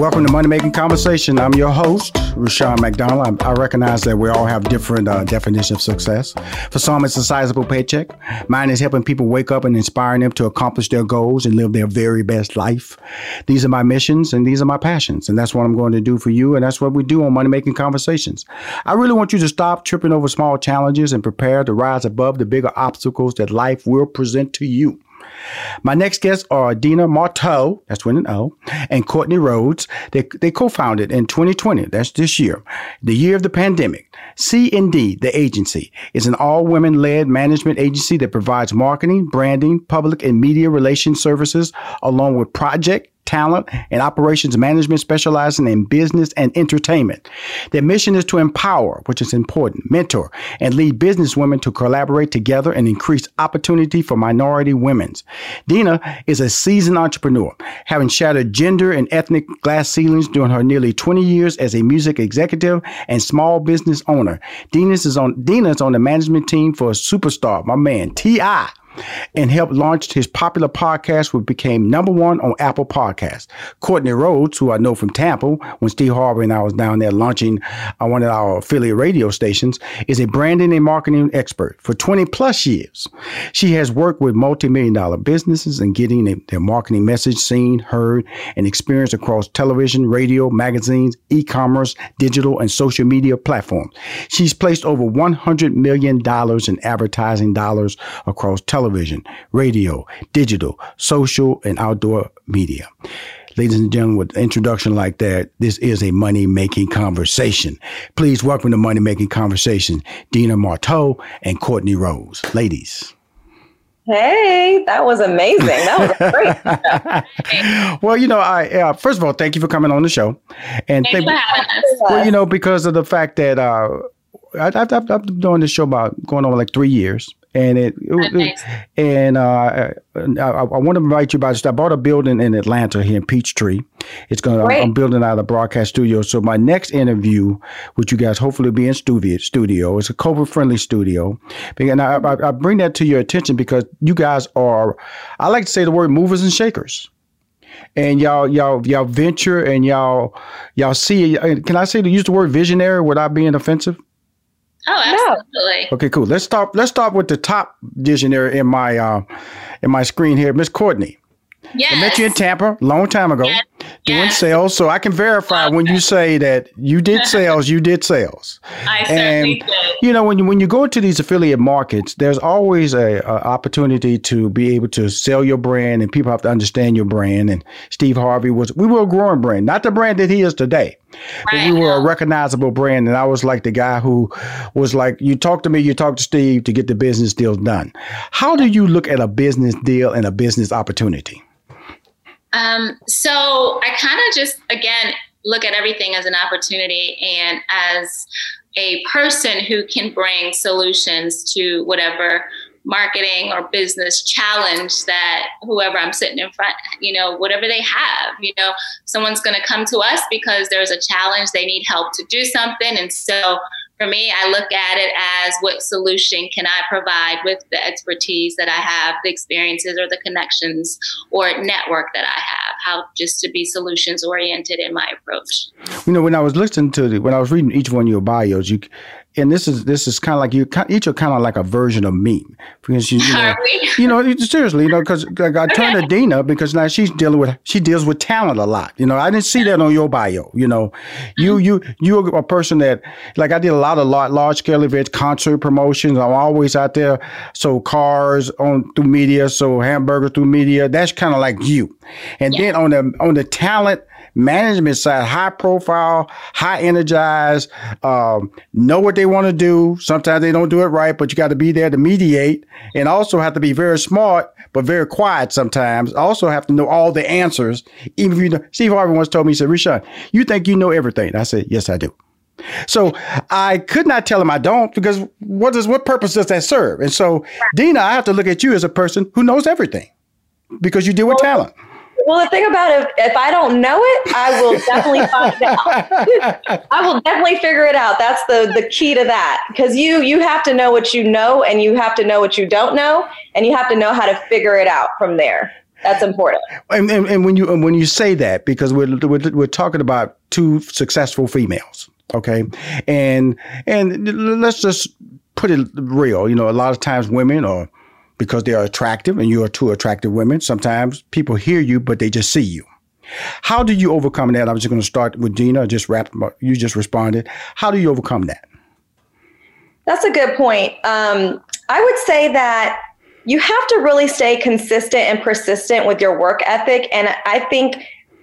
Welcome to Money Making Conversation. I'm your host, Rushion McDonald. I, I recognize that we all have different uh, definitions of success. For some, it's a sizable paycheck. Mine is helping people wake up and inspiring them to accomplish their goals and live their very best life. These are my missions and these are my passions. And that's what I'm going to do for you. And that's what we do on Money Making Conversations. I really want you to stop tripping over small challenges and prepare to rise above the bigger obstacles that life will present to you. My next guests are Dina Marto, that's with an O, and Courtney Rhodes. They, they co-founded in 2020, that's this year, the year of the pandemic. C&D, the agency, is an all-women led management agency that provides marketing, branding, public and media relations services, along with project talent, and operations management specializing in business and entertainment. Their mission is to empower, which is important, mentor, and lead business women to collaborate together and increase opportunity for minority women. Dina is a seasoned entrepreneur, having shattered gender and ethnic glass ceilings during her nearly 20 years as a music executive and small business owner. Dina is on Dina is on the management team for a superstar, my man T.I and helped launch his popular podcast, which became number one on Apple Podcasts. Courtney Rhodes, who I know from Tampa, when Steve Harvey and I was down there launching uh, one of our affiliate radio stations, is a branding and marketing expert for 20 plus years. She has worked with multi-million dollar businesses and getting their marketing message seen, heard, and experienced across television, radio, magazines, e-commerce, digital, and social media platforms. She's placed over $100 million in advertising dollars across television television, radio, digital, social, and outdoor media. Ladies and gentlemen, with an introduction like that, this is a money making conversation. Please welcome to Money Making Conversation, Dina Marto and Courtney Rhodes. Ladies. Hey, that was amazing. That was great. well, you know, I uh, first of all, thank you for coming on the show, and thank, you for having us. Well, you know, because of the fact that uh, I, have been doing this show about going on like three years, and it, it, nice. and uh, I, I, want to invite you about. I bought a building in Atlanta here in Peachtree. It's gonna. I'm, I'm, building out a broadcast studio. So my next interview, which you guys hopefully will be in studio, studio, it's a COVID friendly studio. And I, I, I bring that to your attention because you guys are. I like to say the word movers and shakers and y'all y'all y'all venture and y'all y'all see can I say to use the word visionary without being offensive? Oh, absolutely. Okay, cool. Let's start. Let's start with the top visionary in my uh, in my screen here, Miss Courtney. Yes. I met you in Tampa a long time ago yes. Doing yes. sales, so I can verify when you say that you did sales, you did sales. I certainly did. You know, when you when you go into these affiliate markets, there's always a, a, opportunity to be able to sell your brand, and people have to understand your brand. And Steve Harvey was we were a growing brand, not the brand that he is today. Right. But we were a recognizable brand, and I was like the guy who was like, "You talk to me, you talk to Steve to get the business deals done." How do you look at a business deal and a business opportunity? Um, so I kind of just again look at everything as an opportunity and as a person who can bring solutions to whatever marketing or business challenge that whoever I'm sitting in front, you know, whatever they have, you know, someone's going to come to us because there's a challenge, they need help to do something. And so for me, I look at it as what solution can I provide with the expertise that I have, the experiences or the connections or network that I have, how just to be solutions oriented in my approach. You know, when I was listening to the, when I was reading each one of your bios, you and this is this is kind of like you each are kind of like a version of me. Because you, you know, you know seriously you know because like I turned to Dina because now she's dealing with she deals with talent a lot you know. I didn't see that on your bio you know. You you you're a person that like I did a lot of large, large scale events concert promotions. I'm always out there. So cars on through media so hamburger through media. That's kind of like you. And yeah. then on the on the talent management side, high profile, high energized, um, know what they want to do. Sometimes they don't do it right, but you got to be there to mediate and also have to be very smart, but very quiet sometimes. Also have to know all the answers. Even if you know, Steve Harvey once told me, he said, Rushion, you think you know everything. I said, yes, I do. So I could not tell him I don't because what does what purpose does that serve? And so, Dina, I have to look at you as a person who knows everything because you deal with talent. Well, the thing about it, if I don't know it, I will definitely find out. I will definitely figure it out. That's the the key to that because you you have to know what you know and you have to know what you don't know and you have to know how to figure it out from there. That's important. And, and, and when you and when you say that, because we're, we're we're talking about two successful females, okay, and and let's just put it real. You know, a lot of times women are because they are attractive, and you are two attractive women. Sometimes people hear you, but they just see you. How do you overcome that? I was just going to start with Dina. Just wrap. You just responded. How do you overcome that? That's a good point. Um, I would say that you have to really stay consistent and persistent with your work ethic. And I think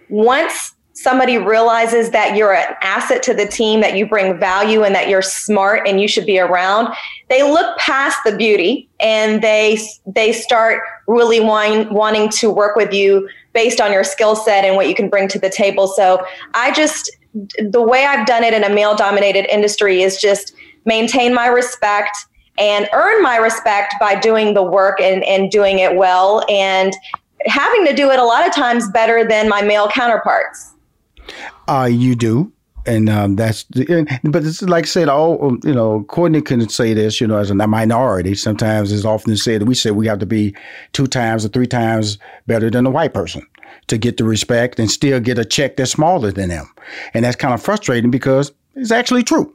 once somebody realizes that you're an asset to the team, that you bring value and that you're smart and you should be around, they look past the beauty and they they start really wanting wanting to work with you based on your skill set and what you can bring to the table. So I just the way I've done it in a male dominated industry is just maintain my respect and earn my respect by doing the work and, and doing it well and having to do it a lot of times better than my male counterparts. Uh, you do. And um, that's, the, but it's like I said, all you know. Courtney can say this, you know, as a minority. Sometimes it's often said we say we have to be two times or three times better than a white person to get the respect and still get a check that's smaller than them, and that's kind of frustrating because it's actually true.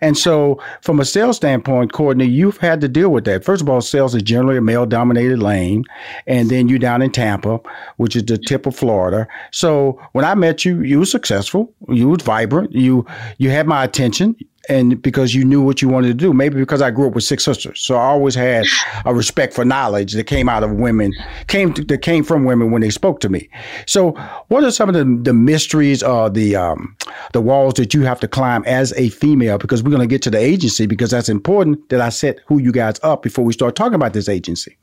And so, from a sales standpoint, Courtney, you've had to deal with that. First of all, sales is generally a male dominated lane. And then you're down in Tampa, which is the tip of Florida. So, when I met you, you were successful, you were vibrant, you, you had my attention and because you knew what you wanted to do. Maybe because I grew up with six sisters, so I always had a respect for knowledge that came out of women, came to, that came from women when they spoke to me. So, what are some of the, the mysteries or the um, the walls that you have to climb as a female? Because we're going to get to the agency because that's important that I set who you guys up before we start talking about this agency.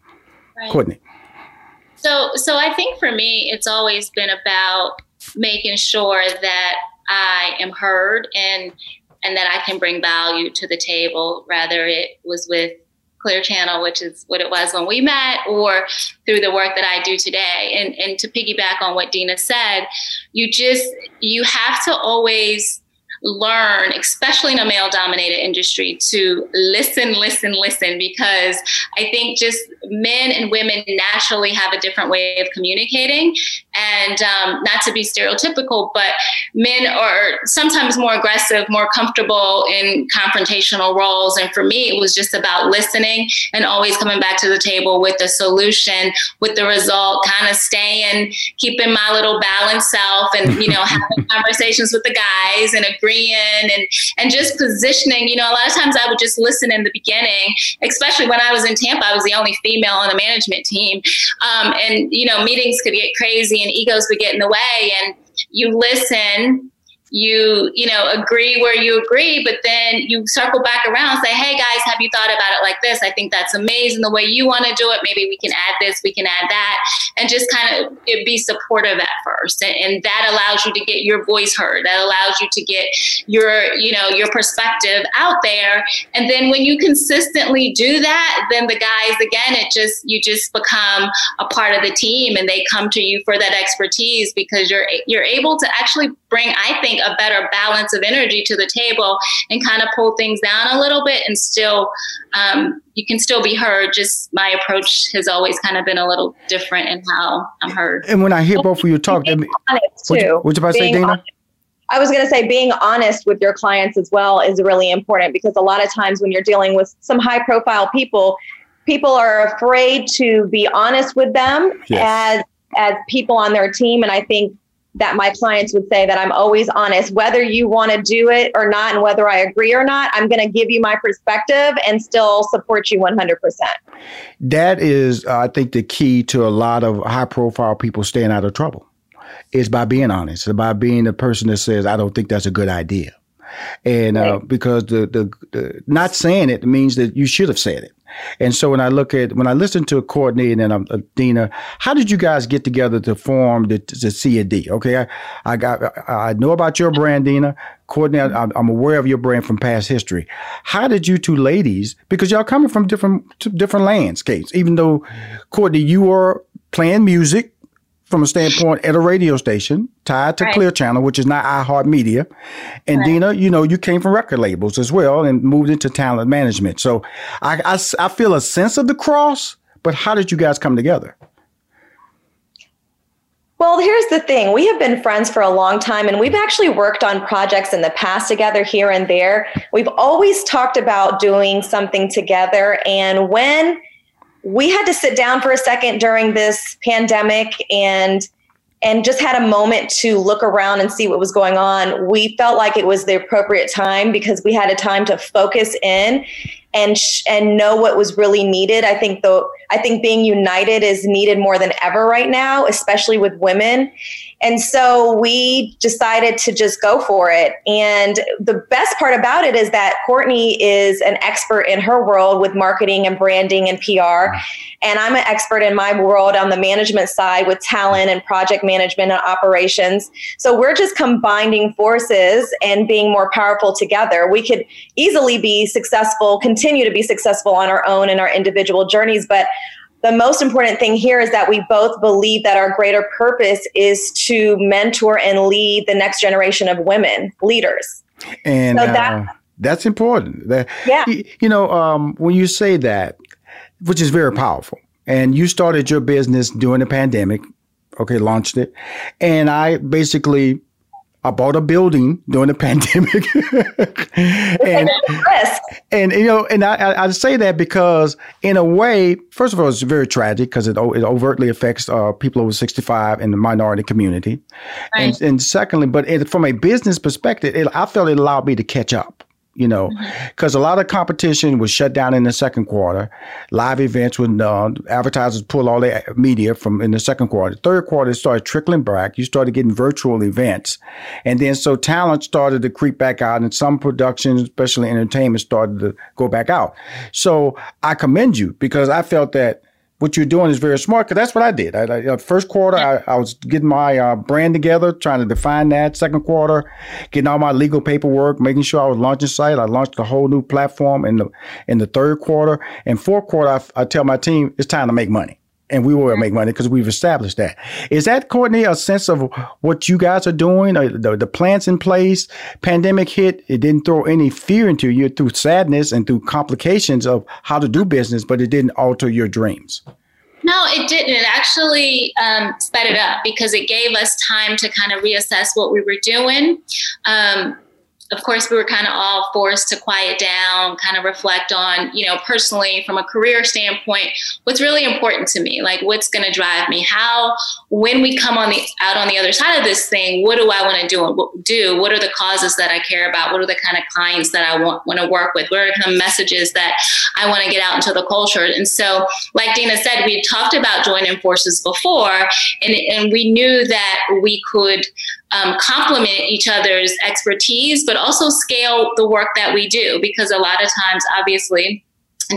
Right. Courtney. So, so I think for me, it's always been about making sure that I am heard and and that I can bring value to the table, rather it was with Clear Channel, which is what it was when we met, or through the work that I do today. And and to piggyback on what Dina said, you just you have to always learn, especially in a male dominated industry, to listen, listen, listen, because I think just men and women naturally have a different way of communicating. And um, not to be stereotypical, but men are sometimes more aggressive, more comfortable in confrontational roles. And for me, it was just about listening and always coming back to the table with a solution, with the result, kind of staying, keeping my little balanced self and, you know, having conversations with the guys and agreeing and and just positioning. You know, a lot of times I would just listen in the beginning, especially when I was in Tampa. I was the only female on the management team, um, and you know, meetings could get crazy and egos would get in the way, and you listen you you know agree where you agree but then you circle back around and say hey guys have you thought about it like this? I think that's amazing the way you want to do it. Maybe we can add this we can add that and just kind of be supportive at first. And, and that allows you to get your voice heard. That allows you to get your you know your perspective out there. And then when you consistently do that then the guys again it just you just become a part of the team and they come to you for that expertise because you're you're able to actually bring i think a better balance of energy to the table and kind of pull things down a little bit and still um, you can still be heard. Just my approach has always kind of been a little different in how i'm heard. And when i hear both of you talk being honest what, you, what you about to say Dina? honest. I was going to say being honest with your clients as well is really important because a lot of times when you're dealing with some high profile people, people are afraid to be honest with them yes. as as people on their team. And I think that my clients would say that I'm always honest, whether you want to do it or not, and whether I agree or not, I'm going to give you my perspective and still support you 100%. That is, uh, I think, the key to a lot of high profile people staying out of trouble is by being honest, by being the person that says, I don't think that's a good idea. and uh, because the, the, the not saying it means that you should have said it. And so when I look at when I listen to Courtney and um, uh, Dina, how did you guys get together to form the, the C and D? Okay, I, I got I know about your brand, Dina. Courtney, I, I'm aware of your brand from past history. How did you two ladies, because y'all coming from different different landscapes, even though Courtney, you are playing music from a standpoint at a radio station tied to right. Clear Channel, which is not iHeartMedia. And right. Dina, you know, you came from record labels as well and moved into talent management. So I, I, I feel a sense of the cross, but how did you guys come together? Well, here's the thing. We have been friends for a long time and we've actually worked on projects in the past together here and there. We've always talked about doing something together. And when we had to sit down for a second during this pandemic and and just had a moment to look around and see what was going on. We felt like it was the appropriate time because we had a time to focus in and sh- and know what was really needed. I think the I think being united is needed more than ever right now, especially with women. And so we decided to just go for it. And the best part about it is that Courtney is an expert in her world with marketing and branding and PR. Mm-hmm. And I'm an expert in my world on the management side with talent and project management and operations. So we're just combining forces and being more powerful together. We could easily be successful, continue to be successful on our own in our individual journeys, but the most important thing here is that we both believe that our greater purpose is to mentor and lead the next generation of women leaders. And so that, uh, that's important. That, yeah. You know, um, when you say that, which is very powerful, and you started your business during the pandemic, okay, launched it, and I basically I bought a building during the pandemic. and, and, you know, and I, I, say that because in a way, first of all, it's very tragic because it, it overtly affects uh, people over 65 in the minority community. Right. And, and, secondly, but it, from a business perspective, it, I felt it allowed me to catch up you know, because mm-hmm. a lot of competition was shut down in the second quarter. Live events would uh, advertisers pull all their media from in the second quarter. Third quarter started trickling back. You started getting virtual events, and then so talent started to creep back out, and some productions, especially entertainment, started to go back out. So I commend you because I felt that what you're doing is very smart because that's what I did. I, I, uh, first quarter, I, I, was getting my uh, brand together, trying to define that. Second quarter, getting all my legal paperwork, making sure I was launching site. I launched a whole new platform in the in the third quarter. And fourth quarter, I, I tell my team it's time to make money and we will make money because we've established that. Is that Courtney a sense of what you guys are doing? The, the plans in place, pandemic hit, it didn't throw any fear into you through sadness and through complications of how to do business, but it didn't alter your dreams. No, it didn't. It actually um, sped it up because it gave us time to kind of reassess what we were doing. Um, of course, we were kind of all forced to quiet down, kind of reflect on, you know, personally from a career standpoint, what's really important to me, like what's going to drive me. How, when we come on the out on the other side of this thing, what do I want to do? Do what are the causes that I care about? What are the kind of clients that I want want to work with? What are the messages that I want to get out into the culture? And so, like Dina said, we talked about joining forces before, and and we knew that we could um, complement each other's expertise, but also scale the work that we do. Because a lot of times, obviously,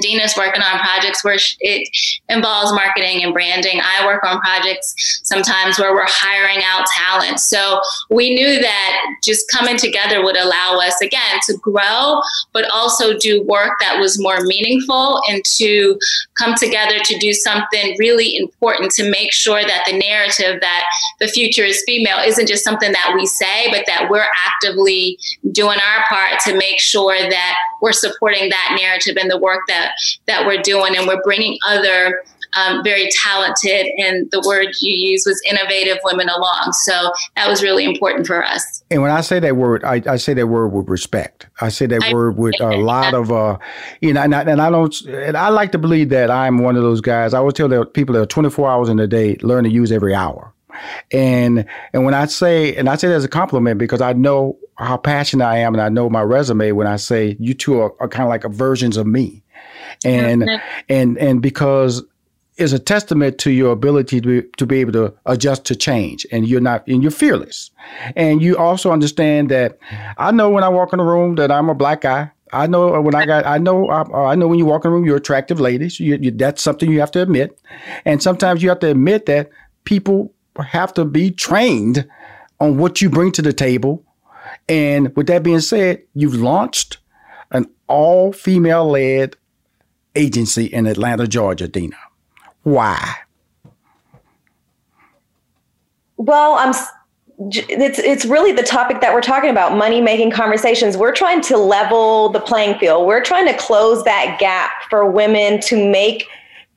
Dina's working on projects where it involves marketing and branding. I work on projects sometimes where we're hiring out talent. So we knew that just coming together would allow us, again, to grow, but also do work that was more meaningful and to come together to do something really important to make sure that the narrative that the future is female isn't just something that we say, but that we're actively doing our part to make sure that we're supporting that narrative and the work that that that we're doing, and we're bringing other um, very talented, and the word you use was innovative women along. So that was really important for us. And when I say that word, I, I say that word with respect. I say that I, word with a lot of, uh, you know, and I, and I don't, and I like to believe that I'm one of those guys. I always tell the people that are 24 hours in a day, learn to use every hour. And and when I say, and I say that as a compliment because I know how passionate I am, and I know my resume when I say you two are, are kind of like versions of me and and and because it's a testament to your ability to be, to be able to adjust to change and you're not and you're fearless. And you also understand that i know when i walk in a room that i'm a black guy. I know when i got i know i, I know when you walk in the room you're attractive ladies. You, you, that's something you have to admit. And sometimes you have to admit that people have to be trained on what you bring to the table. And with that being said you've launched an all female led agency in atlanta georgia dina. Why? Well, I'm it's it's really the topic that we're talking about money making conversations. We're trying to level the playing field. We're trying to close that gap for women to make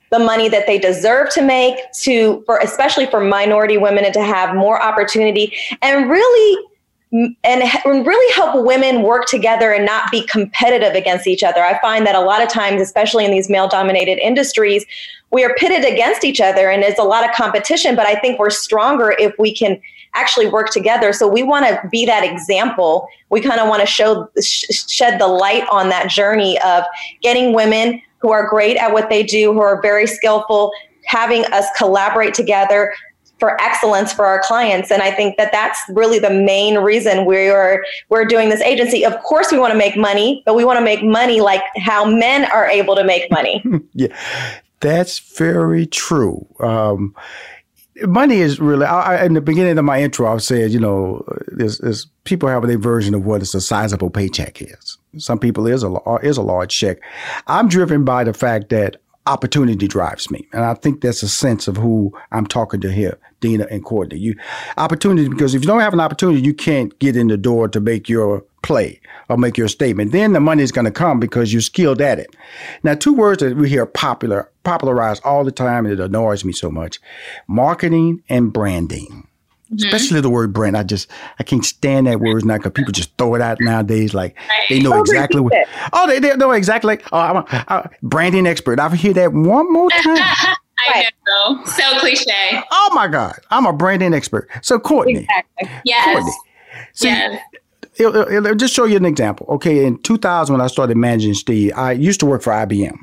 the money that they deserve to make to for especially for minority women and to have more opportunity. And really and really help women work together and not be competitive against each other. I find that a lot of times, especially in these male dominated industries, we are pitted against each other and it's a lot of competition, but I think we're stronger if we can actually work together. So we want to be that example. We kind of want to show shed the light on that journey of getting women who are great at what they do, who are very skillful, having us collaborate together, for excellence for our clients. And i think that that's really the main reason we're we're doing this agency. Of course we want to make money but we want to make money like how men are able to make money. Yeah that's very true. Um, money is really I, in the beginning of my intro i said you know there's, there's people have their version of what a sizable paycheck is. Some people is a is a large check. I'm driven by the fact that opportunity drives me. And I think that's a sense of who I'm talking to here, Dina and Courtney. You opportunity because if you don't have an opportunity, you can't get in the door to make your play or make your statement. Then the money is going to come because you're skilled at it. Now, two words that we hear popular popularized all the time, and it annoys me so much: marketing and branding. Mm-hmm. Especially the word brand. I just I can't stand that word now because people just throw it out nowadays. Like they know exactly what. Oh, they, they know exactly. Like, oh, I'm a, a branding expert. I hear that one more time. I know. So cliche. Oh my God. I'm a branding expert. So Courtney. Exactly. Yes. Courtney. See, yes. It'll, it'll just show you an example. Okay, in 2000 when I started managing Steve, I used to work for IBM.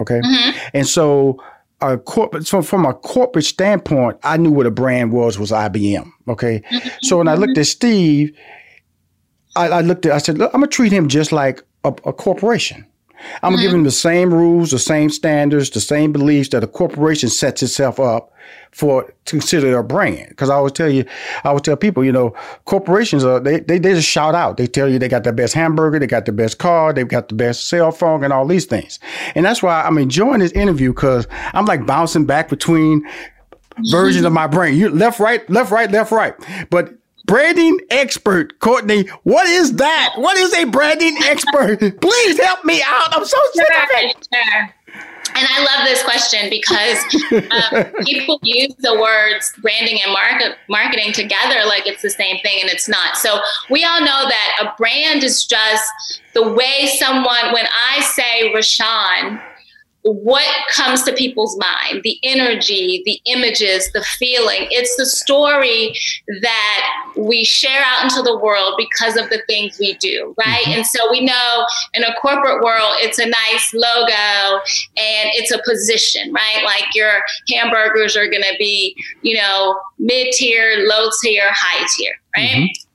Okay, mm-hmm. and so a corporate so from a corporate standpoint, I knew what a brand was was IBM. Okay, mm-hmm. so when I looked at Steve, I, I, looked at I said, look, I'm gonna treat him just like a, a corporation. I'm mm-hmm. giving the same rules, the same standards, the same beliefs that a corporation sets itself up for to consider their brand. Because I always tell you, I always tell people, you know, corporations are they, they they just shout out. They tell you they got the best hamburger, they got the best car, they've got the best cell phone, and all these things. And that's why I'm enjoying this interview because I'm like bouncing back between versions of my brain. You left, right, left, right, left, right. But branding expert, Courtney. What is that? What is a branding expert? Please help me out. I'm so sick of it. And I love this question because um, people use the words branding and market, marketing together like it's the same thing, and it's not. So we all know that a brand is just the way someone, when I say Rushion, what comes to people's mind the energy the images the feeling it's the story that we share out into the world because of the things we do right mm-hmm. and so we know in a corporate world it's a nice logo and it's a position right like your hamburgers are going to be you know mid tier low tier high tier right mm-hmm.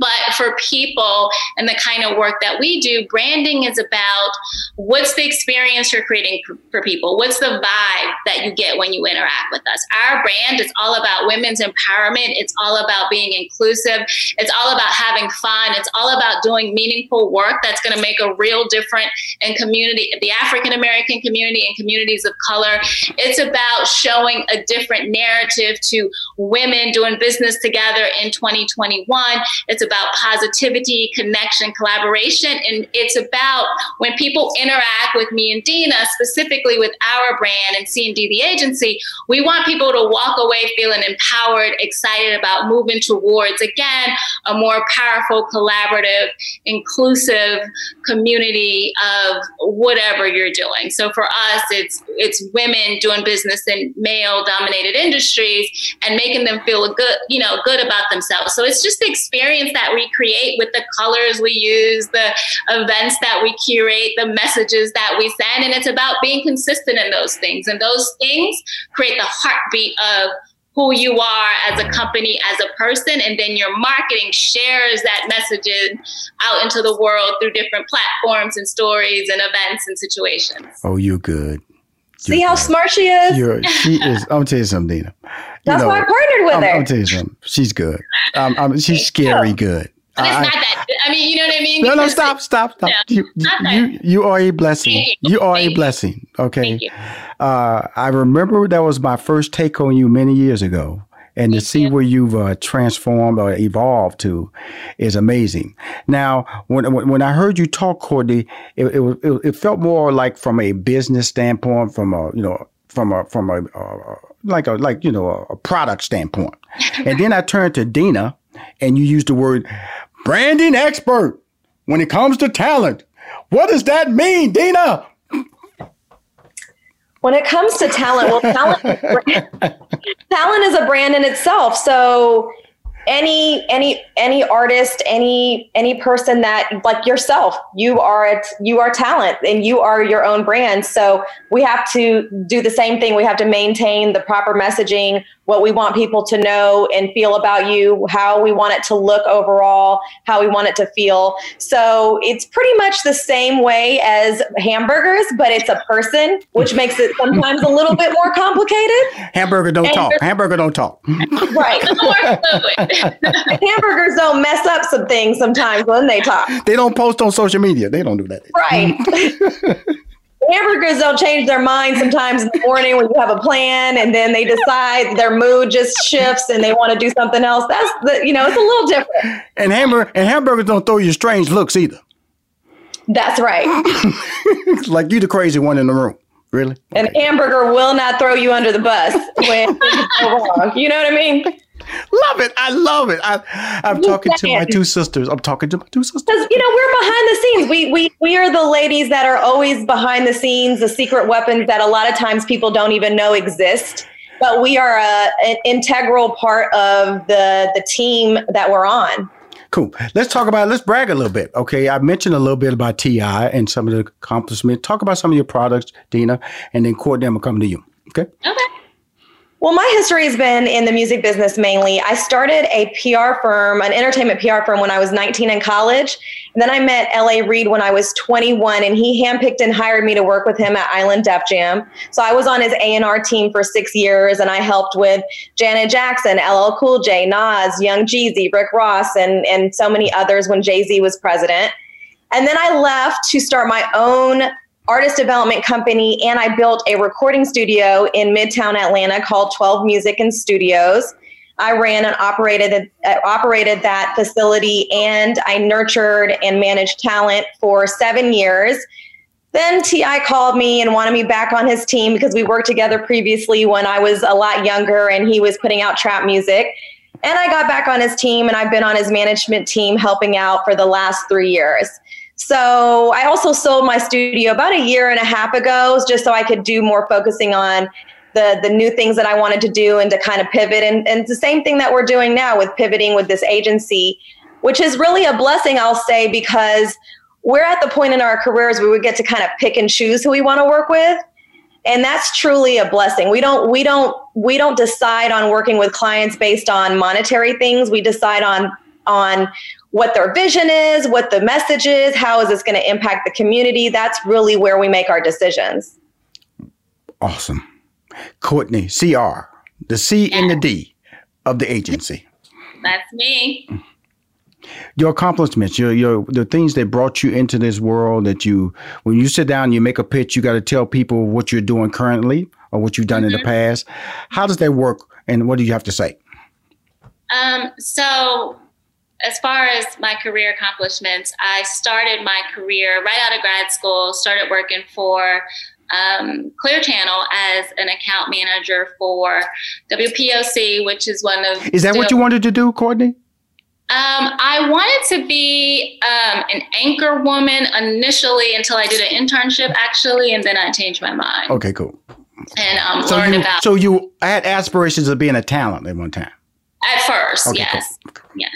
But for people and the kind of work that we do, branding is about what's the experience you're creating for people? What's the vibe that you get when you interact with us? Our brand is all about women's empowerment. It's all about being inclusive. It's all about having fun. It's all about doing meaningful work that's going to make a real difference in community, the African American community and communities of color. It's about showing a different narrative to women doing business together in 2021. It's about positivity, connection, collaboration. And it's about when people interact with me and Dina, specifically with our brand and C&D the agency, we want people to walk away feeling empowered, excited about moving towards, again, a more powerful, collaborative, inclusive community of whatever you're doing. So for us, it's it's women doing business in male dominated industries and making them feel good, you know, good about themselves. So it's just the experience that we create with the colors we use, the events that we curate, the messages that we send. And it's about being consistent in those things. And those things create the heartbeat of who you are as a company, as a person, and then your marketing shares that message out into the world through different platforms and stories and events and situations. Oh, you're good. You're See how good. smart she is? You're, she is. I'm gonna tell you something, Dina. You That's know, why I partnered with I'm, her. I'm tell you something. She's good. Um, I'm, she's scary good. But it's I, not that. I mean, you know what I mean? No, no, stop, stop, stop. You, you, you are a blessing. You. you. are Thank a blessing. Okay. Uh, I remember that was my first take on you many years ago. And to see where you've uh, transformed or evolved to is amazing. Now, when when I heard you talk, Courtney, it, it, it felt more like from a business standpoint, from a you know from a from a uh, like a like you know a, product standpoint. and then I turned to Dina, and you used the word branding expert when it comes to talent. What does that mean, Dina? When it comes to talent, well, talent, talent is a brand in itself. So any any any artist any any person that like yourself you are a, you are talent and you are your own brand so we have to do the same thing we have to maintain the proper messaging what we want people to know and feel about you how we want it to look overall how we want it to feel so it's pretty much the same way as hamburgers but it's a person which makes it sometimes a little bit more complicated hamburger don't and talk hamburger don't talk right hamburgers don't mess up some things sometimes when they talk. They don't post on social media. They don't do that. Right. hamburgers don't change their mind sometimes in the morning when you have a plan and then they decide their mood just shifts and they want to do something else. That's the you know, it's a little different. And hamburger and hamburgers don't throw you strange looks either. That's right. like you the crazy one in the room. Really? An hamburger will not throw you under the bus when things go wrong. You know what I mean? Love it. I love it. I, I'm talking to my two sisters. I'm talking to my two sisters. Because you know we're behind the scenes. We we we are the ladies that are always behind the scenes, the secret weapons that a lot of times people don't even know exist. But we are a, an integral part of the the team that we're on. Cool. Let's talk about. Let's brag a little bit. Okay, I mentioned a little bit about T.I. and some of the accomplishments. Talk about some of your products, Dina, and then Courtney will come to you. Okay. Okay. Well, my history has been in the music business mainly. I started a PR firm, an entertainment PR firm, when I was 19 in college. And then I met L.A. Reid when I was 21, and he handpicked and hired me to work with him at Island Def Jam. So I was on his A&R team for six years, and I helped with Janet Jackson, LL Cool J, Nas, Young Jeezy, Rick Ross, and, and so many others when Jay-Z was president. And then I left to start my own artist development company, and I built a recording studio in Midtown Atlanta called 12 Music and Studios. I ran and operated uh, operated that facility, and I nurtured and managed talent for seven years. Then T.I. called me and wanted me back on his team because we worked together previously when I was a lot younger, and he was putting out trap music. And I got back on his team, and I've been on his management team helping out for the last three years. So I also sold my studio about a year and a half ago, just so I could do more focusing on the the new things that I wanted to do and to kind of pivot. And, and it's the same thing that we're doing now with pivoting with this agency, which is really a blessing, I'll say, because we're at the point in our careers where we get to kind of pick and choose who we want to work with. And that's truly a blessing. We don't we don't we don't decide on working with clients based on monetary things. We decide on on what their vision is, what the message is, how is this going to impact the community. That's really where we make our decisions. Awesome. Courtney, CR, the C and the D of the agency. That's me. Your accomplishments, your your the things that brought you into this world that you when you sit down you make a pitch, you got to tell people what you're doing currently or what you've done mm-hmm. in the mm-hmm. past. How does that work and what do you have to say? Um, so as far as my career accomplishments, I started my career right out of grad school, started working for um, Clear Channel as an account manager for WPOC, which is one of. Is that what you wanted to do, Courtney? Um, I wanted to be um, an anchor woman initially until I did an internship, actually, and then I changed my mind. Okay, cool. And um, so learned you, about. So you had aspirations of being a talent at one time. At first, okay, yes, cool. yeah.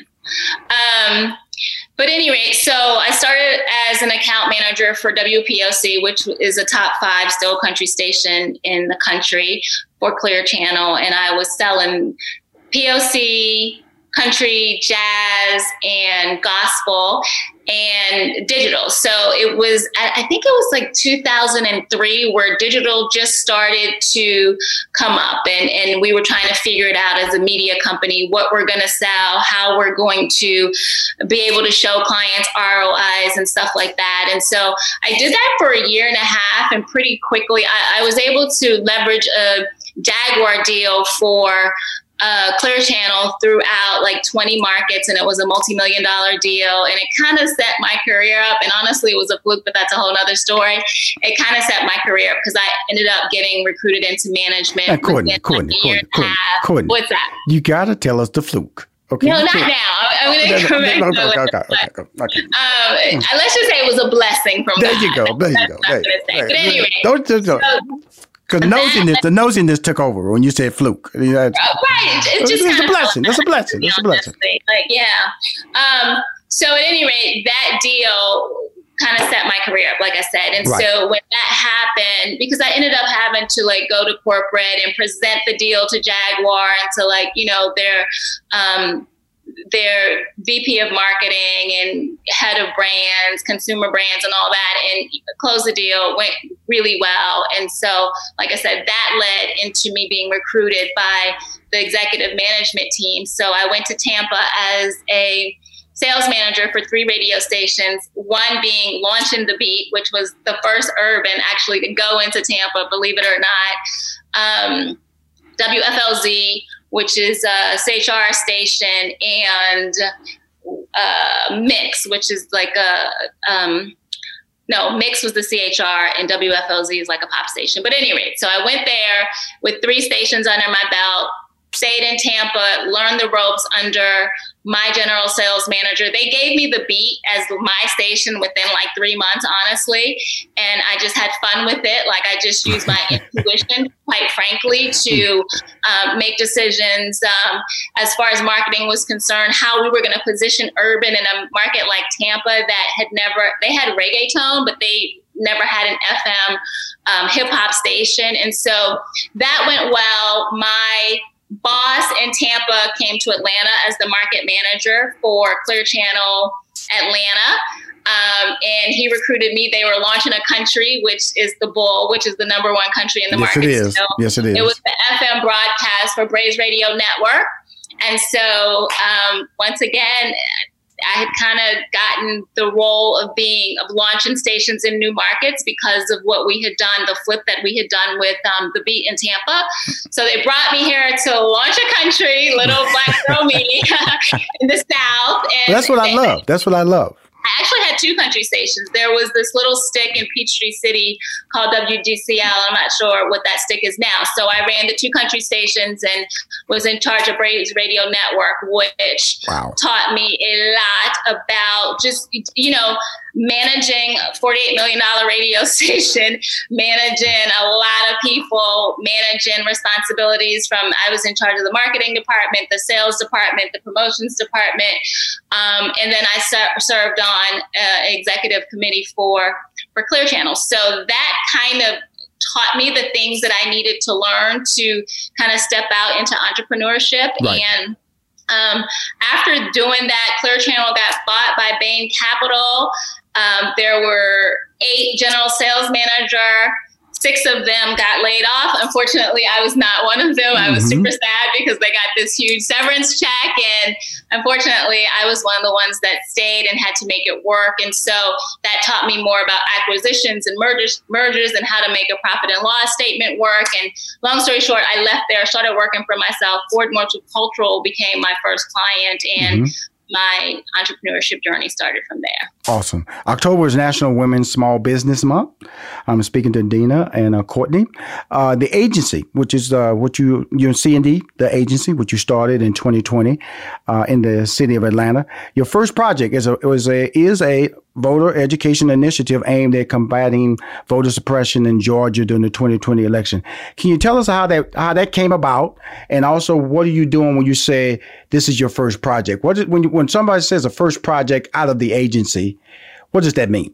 Um, but anyway, so I started as an account manager for WPOC, which is a top five still country station in the country for Clear Channel, and I was selling POC, country, jazz, and gospel and digital. So it was, I think it was like 2003 where digital just started to come up and, and we were trying to figure it out as a media company, what we're going to sell, how we're going to be able to show clients ROIs and stuff like that. And so I did that for a year and a half and pretty quickly I, I was able to leverage a Jaguar deal for uh, Clear Channel throughout like 20 markets, and it was a multi-million dollar deal. And it kind of set my career up. And honestly, it was a fluke, but that's a whole other story. It kind of set my career up because I ended up getting recruited into management. Uh, Courtney, Courtney, Courtney, Courtney, Courtney, What's that? You got to tell us the fluke. Okay. No, not now. I'm going to come back. Okay, okay, okay, okay, okay. Um, let's just say it was a blessing from there God. You go, there you go. There you go. But anyway, don't, don't, don't. So, because nosiness, the nosiness took over when you said fluke. right. It's just it's a blessing. It's a blessing. It's a blessing. Like, yeah. Um, so at any rate, that deal kind of set my career up, like I said. And right. so when that happened, because I ended up having to like go to corporate and present the deal to Jaguar and to like, you know, their um, their VP of marketing and head of brands, consumer brands, and all that, and closed the deal. Went really well, and so, like I said, that led into me being recruited by the executive management team. So I went to Tampa as a sales manager for three radio stations, one being Launching the Beat, which was the first urban actually to go into Tampa, believe it or not. Um, WFLZ, which is a CHR station, and uh, Mix, which is like a um, no, Mix was the CHR and WFLZ is like a pop station. But anyway, so I went there with three stations under my belt, stayed in Tampa, learned the ropes under my general sales manager. They gave me the beat as my station within like three months, honestly. And I just had fun with it. Like I just used my intuition, quite frankly, to um, make decisions um, as far as marketing was concerned, how we were going to position urban in a market like Tampa that had never, they had reggaeton, but they never had an FM um, hip hop station. And so that went well. My boss in Tampa came to Atlanta as the market manager for Clear Channel Atlanta. Um, and he recruited me. They were launching a country, which is the Bull, which is the number one country in the yes, market. It is. So yes, it is. It was the FM broadcast for Braves Radio Network. And so, um, once again, I had kind of gotten the role of being of launching stations in new markets because of what we had done, the flip that we had done with um, the beat in Tampa. So they brought me here to launch a country, little black girl me in the South. And that's what I love. That's what I love. I actually had two country stations. There was this little stick in Peachtree City called WGCL. I'm not sure what that stick is now. So I ran the two country stations and was in charge of Braves Radio Network, which wow. taught me a lot about just, you know, managing a $48 million radio station, managing a lot of people, managing responsibilities from, I was in charge of the marketing department, the sales department, the promotions department. Um, and then I ser- served on uh, executive committee for, for Clear Channel. So that kind of taught me the things that I needed to learn to kind of step out into entrepreneurship right. and um, after doing that, Clear Channel got bought by Bain Capital. Um, there were eight general sales manager. Six of them got laid off. Unfortunately, I was not one of them. I was mm-hmm. super sad because they got this huge severance check. And unfortunately, I was one of the ones that stayed and had to make it work. And so that taught me more about acquisitions and mergers, mergers and how to make a profit and loss statement work. And long story short, I left there, started working for myself. Ford Multicultural became my first client. And mm-hmm my entrepreneurship journey started from there. Awesome. October is National Women's Small Business Month. I'm speaking to Dina and uh, Courtney. Uh, the agency, which is uh, what you you C&D, the agency, which you started in 2020 uh, in the city of Atlanta. Your first project is a a is a voter education initiative aimed at combating voter suppression in Georgia during the 2020 election. Can you tell us how that how that came about, and also what are you doing when you say this is your first project? What is, when you, when somebody says a first project out of the agency, what does that mean?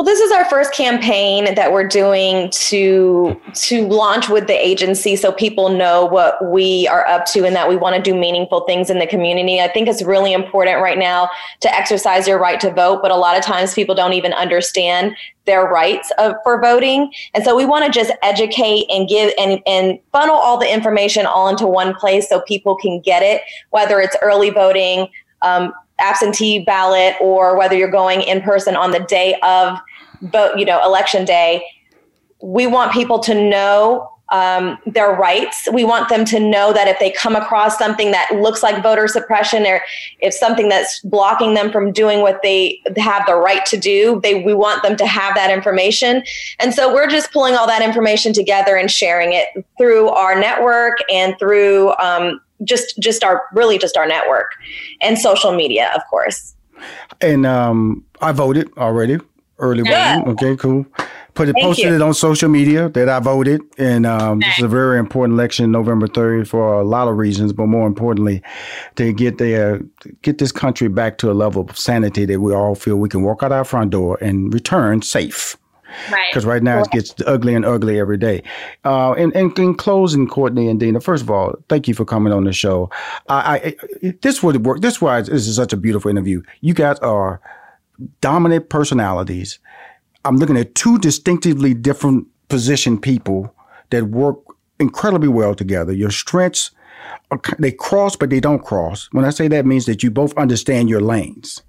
Well, this is our first campaign that we're doing to to launch with the agency so people know what we are up to and that we want to do meaningful things in the community. I think it's really important right now to exercise your right to vote, but a lot of times people don't even understand their rights of, for voting. And so we want to just educate and give and, and funnel all the information all into one place so people can get it, whether it's early voting, um, absentee ballot, or whether you're going in person on the day of vote, you know, election day, we want people to know um, their rights. We want them to know that if they come across something that looks like voter suppression or if something that's blocking them from doing what they have the right to do, they we want them to have that information. And so we're just pulling all that information together and sharing it through our network and through um, just just our really just our network and social media, of course. And um, I voted already early voting. Okay, cool. Put it, Thank posted you. it on social media that I voted, and um, this is a very important election, November third, for a lot of reasons, but more importantly, to get the get this country back to a level of sanity that we all feel we can walk out our front door and return safe. Right. Because right now it gets ugly and ugly every day. Uh, and, and in closing, Courtney and Dina, first of all, thank you for coming on the show. I, I this would work. This why this is such a beautiful interview. You guys are dominant personalities. I'm looking at two distinctively different position people that work incredibly well together. Your strengths, they cross, but they don't cross. When I say that means that you both understand your lanes.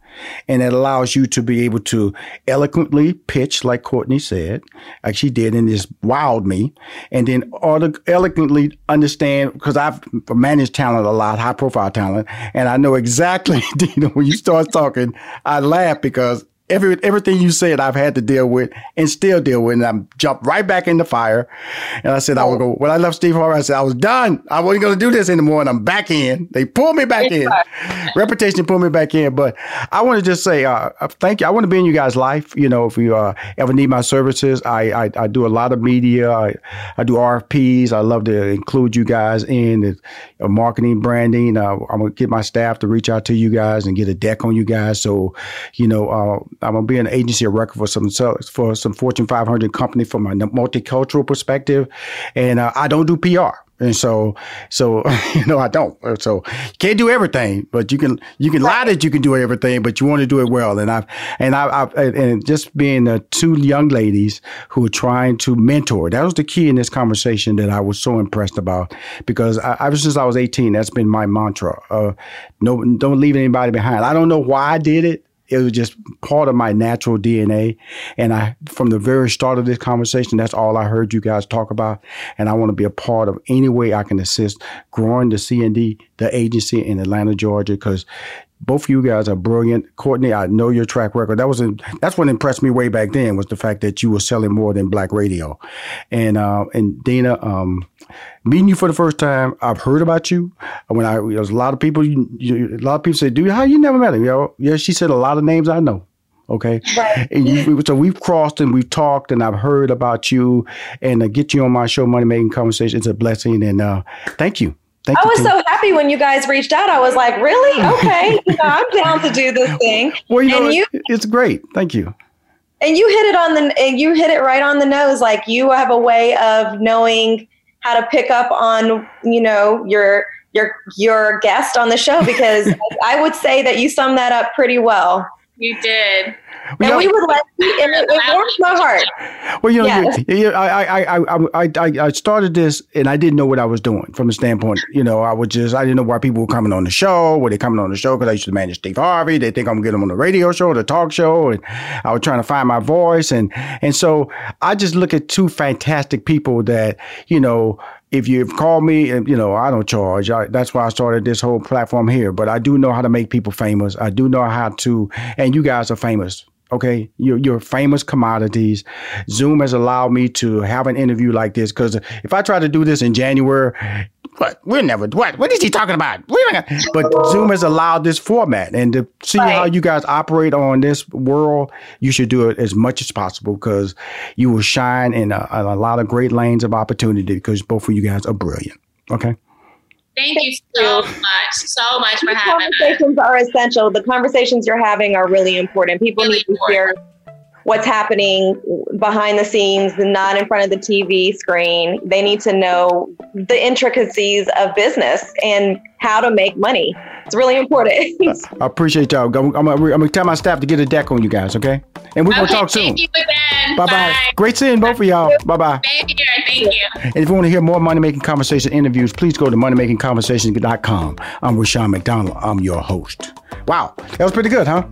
And it allows you to be able to eloquently pitch, like Courtney said, like she did, and just wowed me. And then eloquently understand, because I've managed talent a lot, high profile talent, and I know exactly, you know, when you start talking, I laugh because every everything you said I've had to deal with and still deal with. And I'm jumped right back in the fire. And I said I would go when I left Steve Harvey, I said I was done. I wasn't gonna do this anymore. And I'm back in. They pulled me back in. Reputation pulled me back in. But I want to just say uh, thank you. I want to be in you guys' life. You know, if you uh, ever need my services, I, I, I do a lot of media. I, I do RFPs. I love to include you guys in the uh, marketing, branding. Uh, I'm gonna get my staff to reach out to you guys and get a deck on you guys. So, you know, uh, I'm gonna be an agency of record for some for some Fortune 500 company from a multicultural perspective, and uh, I don't do PR. And so, so you know, I don't. So you can't do everything, but you can you can lie that you can do everything, but you want to do it well. And I've and I, I've and just being uh, two young ladies who are trying to mentor. That was the key in this conversation that I was so impressed about because I, ever since I was 18, that's been my mantra. Uh, no, don't leave anybody behind. I don't know why I did it it was just part of my natural DNA. And I, from the very start of this conversation, that's all I heard you guys talk about. And I want to be a part of any way I can assist growing the C & D, the agency in Atlanta, Georgia, because both of you guys are brilliant. Courtney, I know your track record. That was that's what impressed me way back then was the fact that you were selling more than black radio. And uh, and Dina, um, meeting you for the first time, I've heard about you. When I there's a lot of people, you, you, a lot of people say, "Do you how you never met him?" Yo, yeah, she said a lot of names I know. Okay, right. and you, so we've crossed and we've talked, and I've heard about you, and to get you on my show, Money Making Conversation, it's a blessing, and uh, thank you. Thank I was too. so happy when you guys reached out. I was like, really? Okay, you know, I'm down to do this thing. Well, you know, you, it's great. Thank you. And you hit it on the, and you hit it right on the nose. Like you have a way of knowing how to pick up on, you know, your your your guest on the show because I would say that you sum that up pretty well. You did. And we would let you, and it, it warms my heart. Well, you know, Yes. you, you, I, I, I, I, I, I started this and I didn't know what I was doing from the standpoint, you know, I was just, I didn't know why people were coming on the show. Were they coming on the show because I used to manage Steve Harvey? They think I'm going to get them on the radio show, the talk show. And I was trying to find my voice. And, and so I just look at two fantastic people that, you know, if you call me, you know, I don't charge. I, that's why I started this whole platform here. But I do know how to make people famous. I do know how to, and you guys are famous. Okay, you're, you're famous commodities. Zoom has allowed me to have an interview like this because if I try to do this in January, what? We're never what? What is he talking about? But Zoom has allowed this format, and to see right. how you guys operate on this world, you should do it as much as possible because you will shine in a, a lot of great lanes of opportunity because both of you guys are brilliant. Okay. Thank you so much, so much for having us. Conversations are essential. The conversations you're having are really important. People really need to important. hear what's happening behind the scenes, not in front of the TV screen. They need to know the intricacies of business and how to make money. It's really important. I appreciate y'all. I'm, I'm, I'm going to tell my staff to get a deck on you guys, okay? And we're going to talk soon. Bye bye. Great seeing both of y'all. Bye bye. Thank you. Thank you. And if you want to hear more Money Making Conversation interviews, please go to moneymakingconversations.com. I'm Rushion McDonald. I'm your host. Wow. That was pretty good, huh?